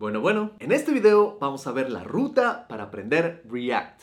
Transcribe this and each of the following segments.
Bueno, bueno, en este video vamos a ver la ruta para aprender React.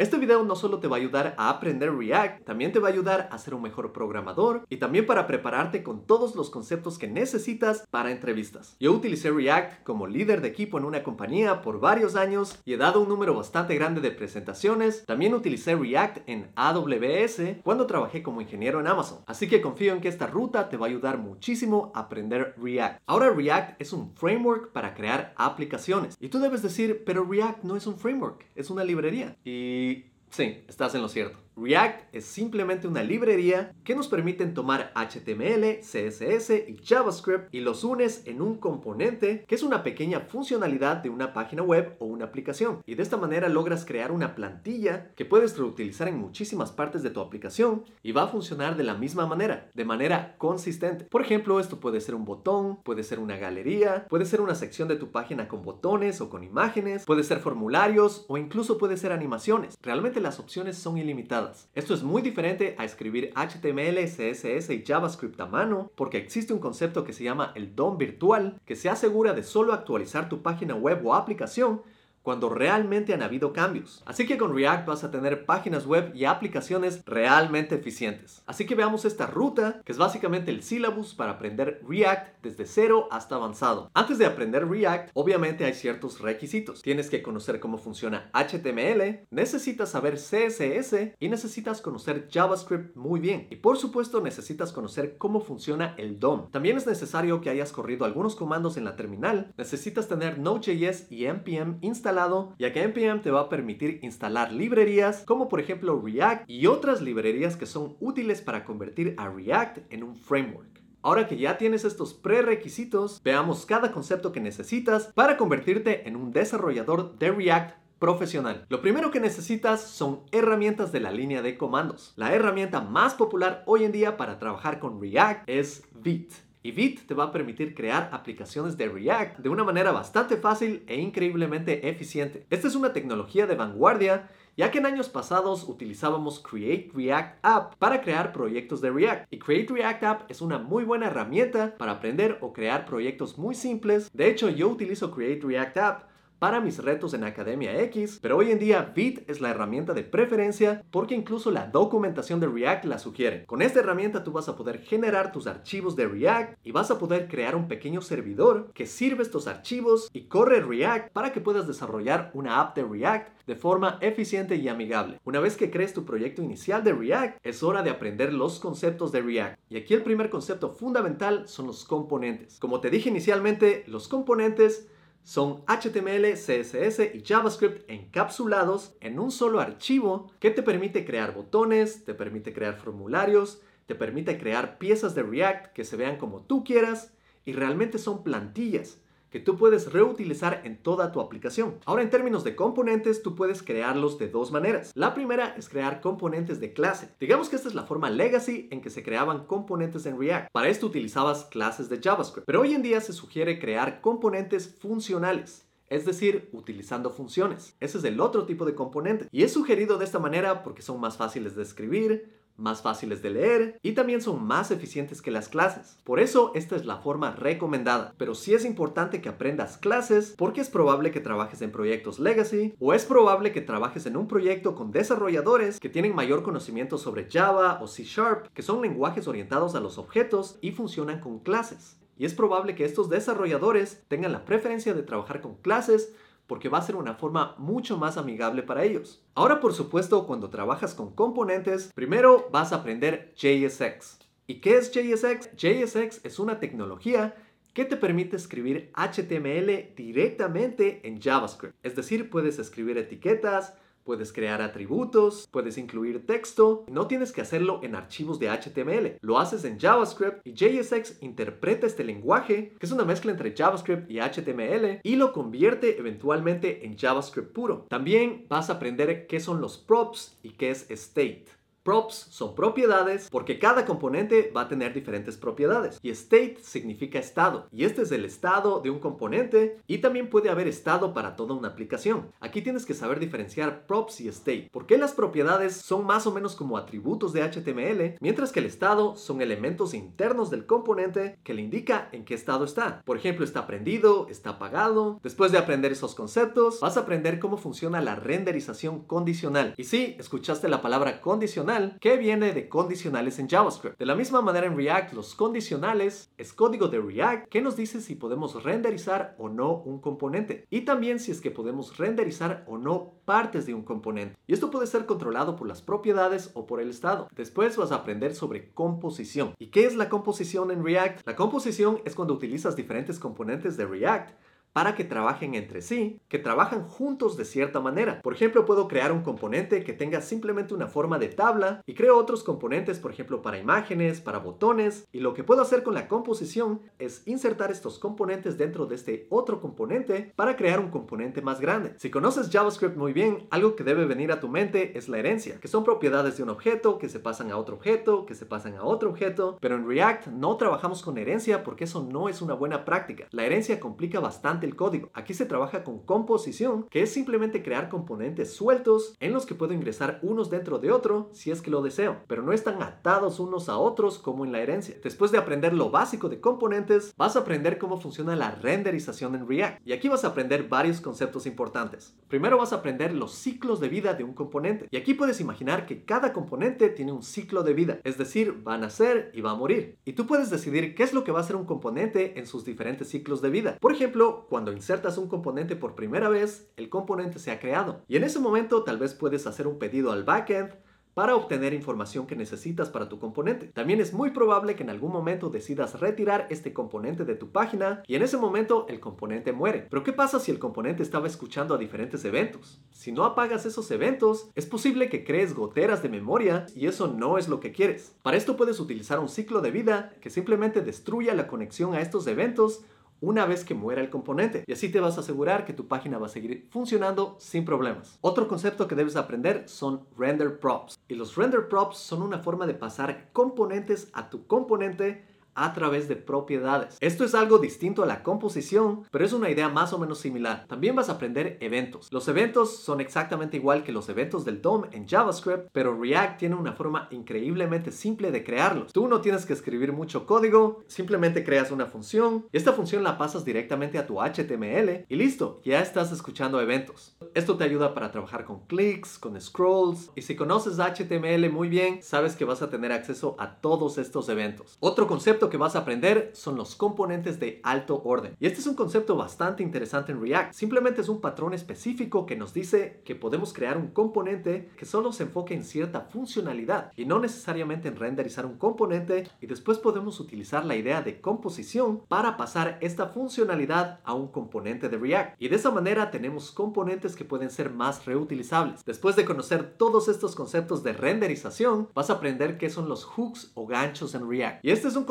Este video no solo te va a ayudar a aprender React, también te va a ayudar a ser un mejor programador y también para prepararte con todos los conceptos que necesitas para entrevistas. Yo utilicé React como líder de equipo en una compañía por varios años y he dado un número bastante grande de presentaciones. También utilicé React en AWS cuando trabajé como ingeniero en Amazon. Así que confío en que esta ruta te va a ayudar muchísimo a aprender React. Ahora React es un framework para crear aplicaciones. Y tú debes decir, pero React no es un framework, es una librería. Y Sí, estás en lo cierto. React es simplemente una librería que nos permiten tomar HTML, CSS y JavaScript y los unes en un componente que es una pequeña funcionalidad de una página web o una aplicación. Y de esta manera logras crear una plantilla que puedes reutilizar en muchísimas partes de tu aplicación y va a funcionar de la misma manera, de manera consistente. Por ejemplo, esto puede ser un botón, puede ser una galería, puede ser una sección de tu página con botones o con imágenes, puede ser formularios o incluso puede ser animaciones. Realmente las opciones son ilimitadas. Esto es muy diferente a escribir HTML, CSS y JavaScript a mano, porque existe un concepto que se llama el DOM virtual, que se asegura de solo actualizar tu página web o aplicación cuando realmente han habido cambios. Así que con React vas a tener páginas web y aplicaciones realmente eficientes. Así que veamos esta ruta, que es básicamente el syllabus para aprender React desde cero hasta avanzado. Antes de aprender React, obviamente hay ciertos requisitos. Tienes que conocer cómo funciona HTML, necesitas saber CSS y necesitas conocer JavaScript muy bien. Y por supuesto necesitas conocer cómo funciona el DOM. También es necesario que hayas corrido algunos comandos en la terminal. Necesitas tener Node.js y npm instalados ya que npm te va a permitir instalar librerías como por ejemplo React y otras librerías que son útiles para convertir a React en un framework. Ahora que ya tienes estos prerequisitos, veamos cada concepto que necesitas para convertirte en un desarrollador de React profesional. Lo primero que necesitas son herramientas de la línea de comandos. La herramienta más popular hoy en día para trabajar con React es Vite. Y Vite te va a permitir crear aplicaciones de React de una manera bastante fácil e increíblemente eficiente. Esta es una tecnología de vanguardia ya que en años pasados utilizábamos Create React App para crear proyectos de React. Y Create React App es una muy buena herramienta para aprender o crear proyectos muy simples. De hecho, yo utilizo Create React App para mis retos en Academia X, pero hoy en día Vite es la herramienta de preferencia porque incluso la documentación de React la sugiere. Con esta herramienta tú vas a poder generar tus archivos de React y vas a poder crear un pequeño servidor que sirve estos archivos y corre React para que puedas desarrollar una app de React de forma eficiente y amigable. Una vez que crees tu proyecto inicial de React, es hora de aprender los conceptos de React. Y aquí el primer concepto fundamental son los componentes. Como te dije inicialmente, los componentes son HTML, CSS y JavaScript encapsulados en un solo archivo que te permite crear botones, te permite crear formularios, te permite crear piezas de React que se vean como tú quieras y realmente son plantillas que tú puedes reutilizar en toda tu aplicación. Ahora en términos de componentes, tú puedes crearlos de dos maneras. La primera es crear componentes de clase. Digamos que esta es la forma legacy en que se creaban componentes en React. Para esto utilizabas clases de JavaScript. Pero hoy en día se sugiere crear componentes funcionales es decir, utilizando funciones. Ese es el otro tipo de componente. Y es sugerido de esta manera porque son más fáciles de escribir, más fáciles de leer y también son más eficientes que las clases. Por eso esta es la forma recomendada. Pero sí es importante que aprendas clases porque es probable que trabajes en proyectos legacy o es probable que trabajes en un proyecto con desarrolladores que tienen mayor conocimiento sobre Java o C Sharp, que son lenguajes orientados a los objetos y funcionan con clases. Y es probable que estos desarrolladores tengan la preferencia de trabajar con clases porque va a ser una forma mucho más amigable para ellos. Ahora, por supuesto, cuando trabajas con componentes, primero vas a aprender JSX. ¿Y qué es JSX? JSX es una tecnología que te permite escribir HTML directamente en JavaScript. Es decir, puedes escribir etiquetas, Puedes crear atributos, puedes incluir texto, no tienes que hacerlo en archivos de HTML. Lo haces en JavaScript y JSX interpreta este lenguaje, que es una mezcla entre JavaScript y HTML, y lo convierte eventualmente en JavaScript puro. También vas a aprender qué son los props y qué es state. Props son propiedades porque cada componente va a tener diferentes propiedades. Y state significa estado. Y este es el estado de un componente y también puede haber estado para toda una aplicación. Aquí tienes que saber diferenciar props y state. Porque las propiedades son más o menos como atributos de HTML, mientras que el estado son elementos internos del componente que le indica en qué estado está. Por ejemplo, está prendido, está apagado. Después de aprender esos conceptos, vas a aprender cómo funciona la renderización condicional. Y sí, escuchaste la palabra condicional, que viene de condicionales en JavaScript. De la misma manera en React, los condicionales es código de React que nos dice si podemos renderizar o no un componente. Y también si es que podemos renderizar o no partes de un componente. Y esto puede ser controlado por las propiedades o por el estado. Después vas a aprender sobre composición. ¿Y qué es la composición en React? La composición es cuando utilizas diferentes componentes de React para que trabajen entre sí, que trabajan juntos de cierta manera. Por ejemplo, puedo crear un componente que tenga simplemente una forma de tabla y creo otros componentes, por ejemplo, para imágenes, para botones, y lo que puedo hacer con la composición es insertar estos componentes dentro de este otro componente para crear un componente más grande. Si conoces JavaScript muy bien, algo que debe venir a tu mente es la herencia, que son propiedades de un objeto que se pasan a otro objeto, que se pasan a otro objeto, pero en React no trabajamos con herencia porque eso no es una buena práctica. La herencia complica bastante el código. Aquí se trabaja con composición, que es simplemente crear componentes sueltos en los que puedo ingresar unos dentro de otro si es que lo deseo, pero no están atados unos a otros como en la herencia. Después de aprender lo básico de componentes, vas a aprender cómo funciona la renderización en React. Y aquí vas a aprender varios conceptos importantes. Primero vas a aprender los ciclos de vida de un componente. Y aquí puedes imaginar que cada componente tiene un ciclo de vida, es decir, va a nacer y va a morir. Y tú puedes decidir qué es lo que va a hacer un componente en sus diferentes ciclos de vida. Por ejemplo, cuando insertas un componente por primera vez, el componente se ha creado. Y en ese momento tal vez puedes hacer un pedido al backend para obtener información que necesitas para tu componente. También es muy probable que en algún momento decidas retirar este componente de tu página y en ese momento el componente muere. Pero ¿qué pasa si el componente estaba escuchando a diferentes eventos? Si no apagas esos eventos, es posible que crees goteras de memoria y eso no es lo que quieres. Para esto puedes utilizar un ciclo de vida que simplemente destruya la conexión a estos eventos una vez que muera el componente. Y así te vas a asegurar que tu página va a seguir funcionando sin problemas. Otro concepto que debes aprender son render props. Y los render props son una forma de pasar componentes a tu componente a través de propiedades. Esto es algo distinto a la composición, pero es una idea más o menos similar. También vas a aprender eventos. Los eventos son exactamente igual que los eventos del DOM en JavaScript, pero React tiene una forma increíblemente simple de crearlos. Tú no tienes que escribir mucho código, simplemente creas una función y esta función la pasas directamente a tu HTML y listo, ya estás escuchando eventos. Esto te ayuda para trabajar con clics, con scrolls y si conoces HTML muy bien, sabes que vas a tener acceso a todos estos eventos. Otro concepto que vas a aprender son los componentes de alto orden. Y este es un concepto bastante interesante en React. Simplemente es un patrón específico que nos dice que podemos crear un componente que solo se enfoque en cierta funcionalidad y no necesariamente en renderizar un componente y después podemos utilizar la idea de composición para pasar esta funcionalidad a un componente de React. Y de esa manera tenemos componentes que pueden ser más reutilizables. Después de conocer todos estos conceptos de renderización, vas a aprender qué son los hooks o ganchos en React. Y este es un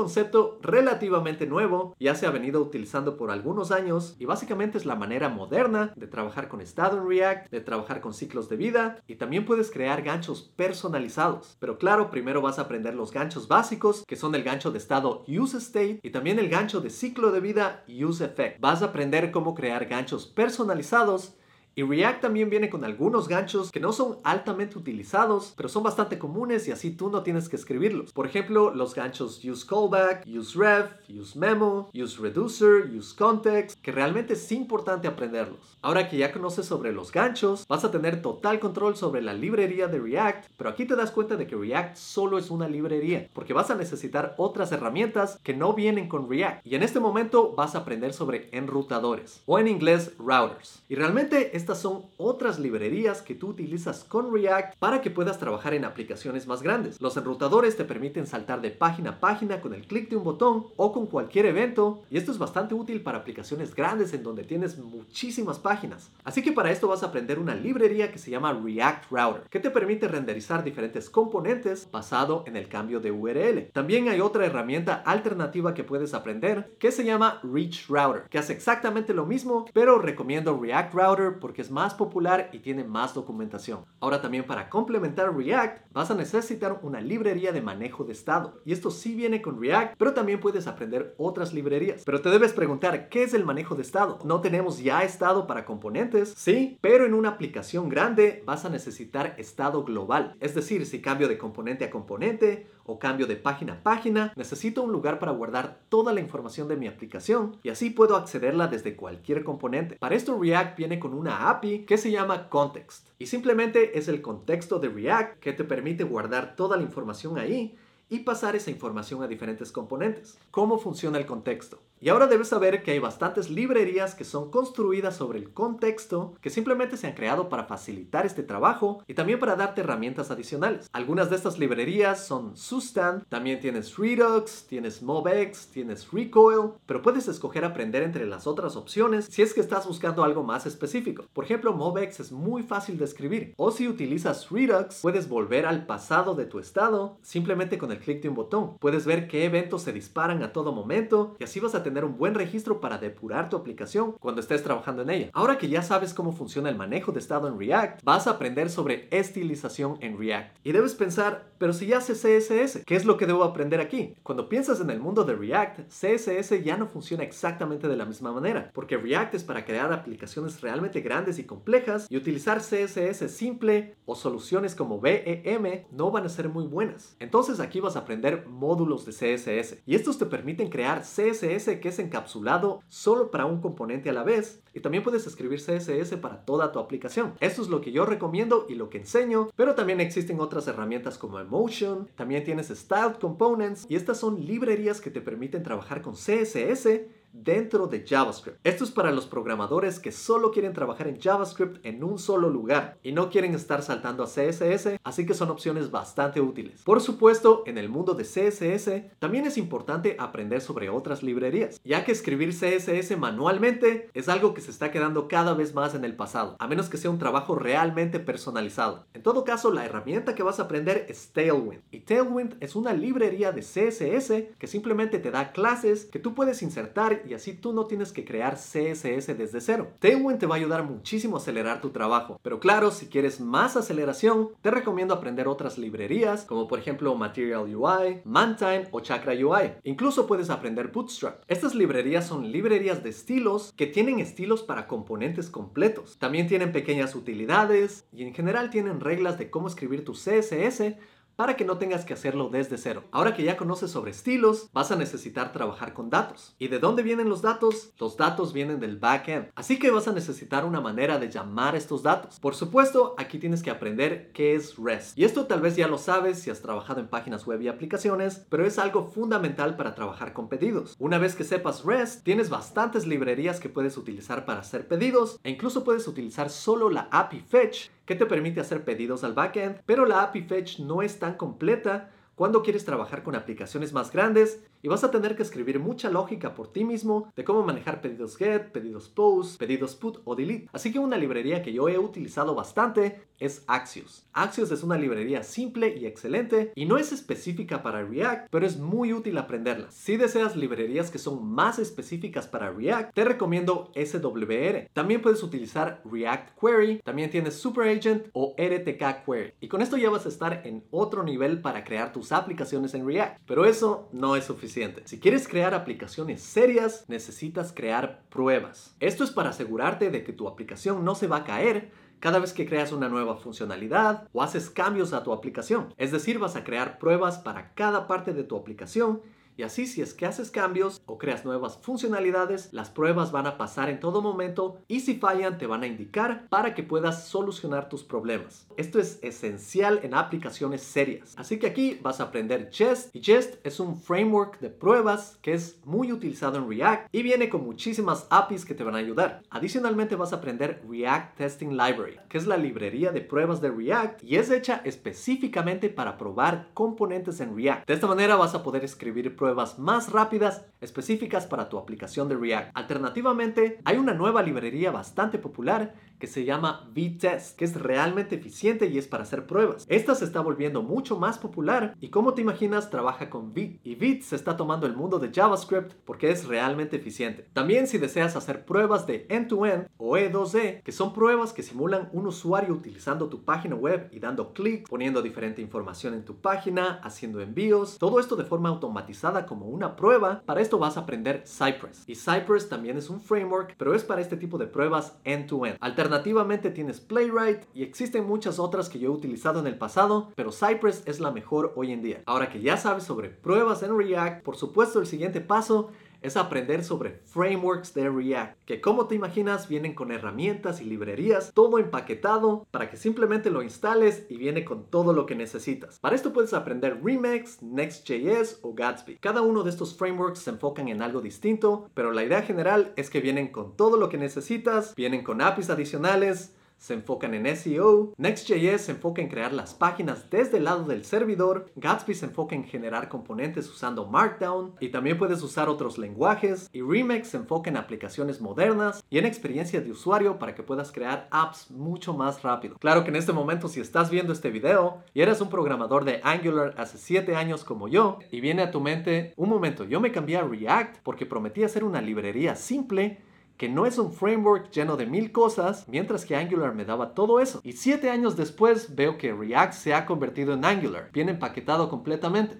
relativamente nuevo, ya se ha venido utilizando por algunos años y básicamente es la manera moderna de trabajar con estado en React, de trabajar con ciclos de vida y también puedes crear ganchos personalizados. Pero claro, primero vas a aprender los ganchos básicos, que son el gancho de estado useState y también el gancho de ciclo de vida useEffect. Vas a aprender cómo crear ganchos personalizados y React también viene con algunos ganchos que no son altamente utilizados, pero son bastante comunes y así tú no tienes que escribirlos. Por ejemplo, los ganchos use callback, use ref, use memo, use reducer, use context, que realmente es importante aprenderlos. Ahora que ya conoces sobre los ganchos, vas a tener total control sobre la librería de React, pero aquí te das cuenta de que React solo es una librería, porque vas a necesitar otras herramientas que no vienen con React. Y en este momento vas a aprender sobre enrutadores, o en inglés routers. Y realmente estas son otras librerías que tú utilizas con React para que puedas trabajar en aplicaciones más grandes. Los enrutadores te permiten saltar de página a página con el clic de un botón o con cualquier evento y esto es bastante útil para aplicaciones grandes en donde tienes muchísimas páginas. Así que para esto vas a aprender una librería que se llama React Router que te permite renderizar diferentes componentes basado en el cambio de URL. También hay otra herramienta alternativa que puedes aprender que se llama Reach Router que hace exactamente lo mismo pero recomiendo React Router porque porque es más popular y tiene más documentación. Ahora también para complementar React vas a necesitar una librería de manejo de estado. Y esto sí viene con React, pero también puedes aprender otras librerías. Pero te debes preguntar, ¿qué es el manejo de estado? ¿No tenemos ya estado para componentes? Sí, pero en una aplicación grande vas a necesitar estado global. Es decir, si cambio de componente a componente o cambio de página a página, necesito un lugar para guardar toda la información de mi aplicación y así puedo accederla desde cualquier componente. Para esto React viene con una API que se llama Context y simplemente es el contexto de React que te permite guardar toda la información ahí y pasar esa información a diferentes componentes. ¿Cómo funciona el contexto? Y ahora debes saber que hay bastantes librerías que son construidas sobre el contexto que simplemente se han creado para facilitar este trabajo y también para darte herramientas adicionales. Algunas de estas librerías son Sustan, también tienes Redux, tienes MobX, tienes Recoil, pero puedes escoger aprender entre las otras opciones si es que estás buscando algo más específico. Por ejemplo, MobX es muy fácil de escribir o si utilizas Redux puedes volver al pasado de tu estado simplemente con el clic de un botón. Puedes ver qué eventos se disparan a todo momento y así vas a tener un buen registro para depurar tu aplicación cuando estés trabajando en ella. Ahora que ya sabes cómo funciona el manejo de estado en React, vas a aprender sobre estilización en React. Y debes pensar, pero si ya sé CSS, ¿qué es lo que debo aprender aquí? Cuando piensas en el mundo de React, CSS ya no funciona exactamente de la misma manera, porque React es para crear aplicaciones realmente grandes y complejas y utilizar CSS simple o soluciones como BEM no van a ser muy buenas. Entonces aquí vas a aprender módulos de CSS y estos te permiten crear CSS que es encapsulado solo para un componente a la vez y también puedes escribir CSS para toda tu aplicación. Esto es lo que yo recomiendo y lo que enseño, pero también existen otras herramientas como Emotion, también tienes Styled Components y estas son librerías que te permiten trabajar con CSS dentro de JavaScript. Esto es para los programadores que solo quieren trabajar en JavaScript en un solo lugar y no quieren estar saltando a CSS, así que son opciones bastante útiles. Por supuesto, en el mundo de CSS también es importante aprender sobre otras librerías, ya que escribir CSS manualmente es algo que se está quedando cada vez más en el pasado, a menos que sea un trabajo realmente personalizado. En todo caso, la herramienta que vas a aprender es Tailwind, y Tailwind es una librería de CSS que simplemente te da clases que tú puedes insertar y así tú no tienes que crear CSS desde cero. Tailwind te va a ayudar muchísimo a acelerar tu trabajo, pero claro, si quieres más aceleración, te recomiendo aprender otras librerías como por ejemplo Material UI, Mantine o Chakra UI. Incluso puedes aprender Bootstrap. Estas librerías son librerías de estilos que tienen estilos para componentes completos. También tienen pequeñas utilidades y en general tienen reglas de cómo escribir tu CSS para que no tengas que hacerlo desde cero. Ahora que ya conoces sobre estilos, vas a necesitar trabajar con datos. ¿Y de dónde vienen los datos? Los datos vienen del backend. Así que vas a necesitar una manera de llamar estos datos. Por supuesto, aquí tienes que aprender qué es REST. Y esto tal vez ya lo sabes si has trabajado en páginas web y aplicaciones, pero es algo fundamental para trabajar con pedidos. Una vez que sepas REST, tienes bastantes librerías que puedes utilizar para hacer pedidos e incluso puedes utilizar solo la API Fetch que te permite hacer pedidos al backend, pero la API Fetch no es tan completa cuando quieres trabajar con aplicaciones más grandes y vas a tener que escribir mucha lógica por ti mismo de cómo manejar pedidos get, pedidos post, pedidos put o delete. Así que una librería que yo he utilizado bastante es Axios. Axios es una librería simple y excelente y no es específica para React, pero es muy útil aprenderla. Si deseas librerías que son más específicas para React, te recomiendo SWR. También puedes utilizar React Query, también tienes Superagent o RTK Query. Y con esto ya vas a estar en otro nivel para crear tus aplicaciones en React. Pero eso no es suficiente. Si quieres crear aplicaciones serias, necesitas crear pruebas. Esto es para asegurarte de que tu aplicación no se va a caer cada vez que creas una nueva funcionalidad o haces cambios a tu aplicación. Es decir, vas a crear pruebas para cada parte de tu aplicación y así si es que haces cambios o creas nuevas funcionalidades, las pruebas van a pasar en todo momento y si fallan te van a indicar para que puedas solucionar tus problemas. Esto es esencial en aplicaciones serias. Así que aquí vas a aprender Jest y Jest es un framework de pruebas que es muy utilizado en React y viene con muchísimas APIs que te van a ayudar. Adicionalmente vas a aprender React Testing Library, que es la librería de pruebas de React y es hecha específicamente para probar componentes en React. De esta manera vas a poder escribir pruebas más rápidas específicas para tu aplicación de React. Alternativamente, hay una nueva librería bastante popular que se llama V-Test, que es realmente eficiente y es para hacer pruebas. Esta se está volviendo mucho más popular y como te imaginas trabaja con Vite y Vite se está tomando el mundo de JavaScript porque es realmente eficiente. También si deseas hacer pruebas de end-to-end o E2E, que son pruebas que simulan un usuario utilizando tu página web y dando clics, poniendo diferente información en tu página, haciendo envíos, todo esto de forma automatizada como una prueba, para esto vas a aprender Cypress. Y Cypress también es un framework, pero es para este tipo de pruebas end-to-end. Alternativamente tienes Playwright y existen muchas otras que yo he utilizado en el pasado, pero Cypress es la mejor hoy en día. Ahora que ya sabes sobre pruebas en React, por supuesto el siguiente paso es aprender sobre frameworks de React, que como te imaginas vienen con herramientas y librerías, todo empaquetado para que simplemente lo instales y viene con todo lo que necesitas. Para esto puedes aprender Remix, Next.js o Gatsby. Cada uno de estos frameworks se enfocan en algo distinto, pero la idea general es que vienen con todo lo que necesitas, vienen con APIs adicionales, se enfocan en SEO, Next.js se enfoca en crear las páginas desde el lado del servidor, Gatsby se enfoca en generar componentes usando Markdown y también puedes usar otros lenguajes y Remix se enfoca en aplicaciones modernas y en experiencia de usuario para que puedas crear apps mucho más rápido. Claro que en este momento si estás viendo este video y eres un programador de Angular hace 7 años como yo y viene a tu mente, un momento, yo me cambié a React porque prometí hacer una librería simple que no es un framework lleno de mil cosas, mientras que Angular me daba todo eso. Y siete años después veo que React se ha convertido en Angular, bien empaquetado completamente.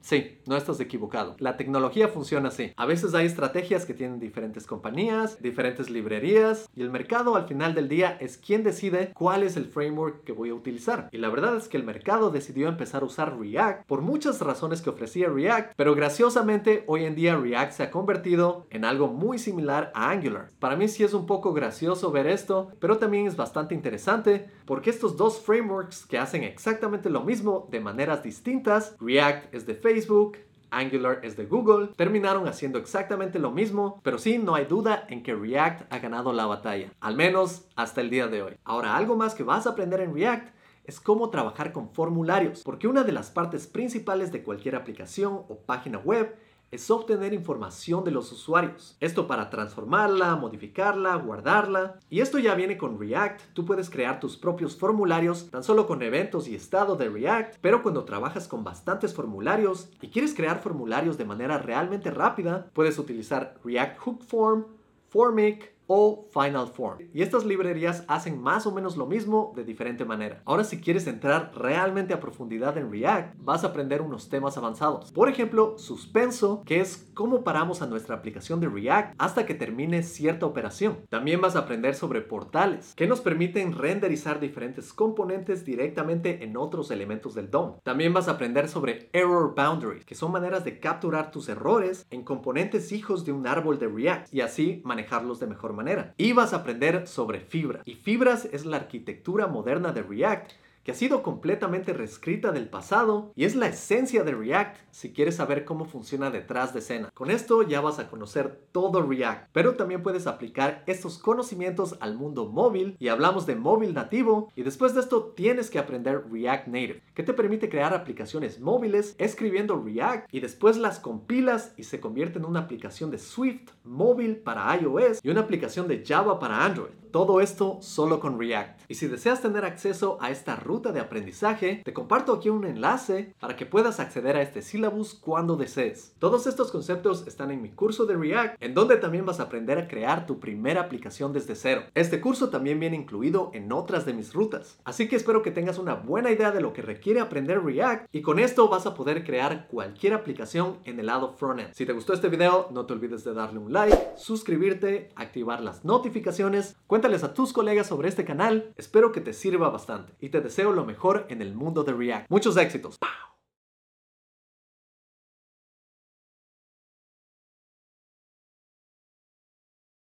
Sí, no estás equivocado. La tecnología funciona así. A veces hay estrategias que tienen diferentes compañías, diferentes librerías y el mercado al final del día es quien decide cuál es el framework que voy a utilizar. Y la verdad es que el mercado decidió empezar a usar React por muchas razones que ofrecía React, pero graciosamente hoy en día React se ha convertido en algo muy similar a Angular. Para mí sí es un poco gracioso ver esto, pero también es bastante interesante porque estos dos frameworks que hacen exactamente lo mismo de maneras distintas, React es de Facebook, Angular es de Google, terminaron haciendo exactamente lo mismo, pero sí, no hay duda en que React ha ganado la batalla, al menos hasta el día de hoy. Ahora, algo más que vas a aprender en React es cómo trabajar con formularios, porque una de las partes principales de cualquier aplicación o página web es obtener información de los usuarios. Esto para transformarla, modificarla, guardarla. Y esto ya viene con React. Tú puedes crear tus propios formularios tan solo con eventos y estado de React. Pero cuando trabajas con bastantes formularios y quieres crear formularios de manera realmente rápida, puedes utilizar React Hook Form, Formic, o Final Form. Y estas librerías hacen más o menos lo mismo de diferente manera. Ahora si quieres entrar realmente a profundidad en React, vas a aprender unos temas avanzados. Por ejemplo, suspenso, que es cómo paramos a nuestra aplicación de React hasta que termine cierta operación. También vas a aprender sobre portales, que nos permiten renderizar diferentes componentes directamente en otros elementos del DOM. También vas a aprender sobre error boundaries, que son maneras de capturar tus errores en componentes hijos de un árbol de React y así manejarlos de mejor manera manera. Y vas a aprender sobre fibra. Y fibras es la arquitectura moderna de React que ha sido completamente reescrita del pasado y es la esencia de React si quieres saber cómo funciona detrás de escena. Con esto ya vas a conocer todo React, pero también puedes aplicar estos conocimientos al mundo móvil y hablamos de móvil nativo y después de esto tienes que aprender React Native, que te permite crear aplicaciones móviles escribiendo React y después las compilas y se convierte en una aplicación de Swift móvil para iOS y una aplicación de Java para Android. Todo esto solo con React. Y si deseas tener acceso a esta ruta de aprendizaje, te comparto aquí un enlace para que puedas acceder a este syllabus cuando desees. Todos estos conceptos están en mi curso de React, en donde también vas a aprender a crear tu primera aplicación desde cero. Este curso también viene incluido en otras de mis rutas. Así que espero que tengas una buena idea de lo que requiere aprender React y con esto vas a poder crear cualquier aplicación en el lado frontend. Si te gustó este video, no te olvides de darle un like, suscribirte, activar las notificaciones, Cuéntales a tus colegas sobre este canal, espero que te sirva bastante y te deseo lo mejor en el mundo de React. Muchos éxitos.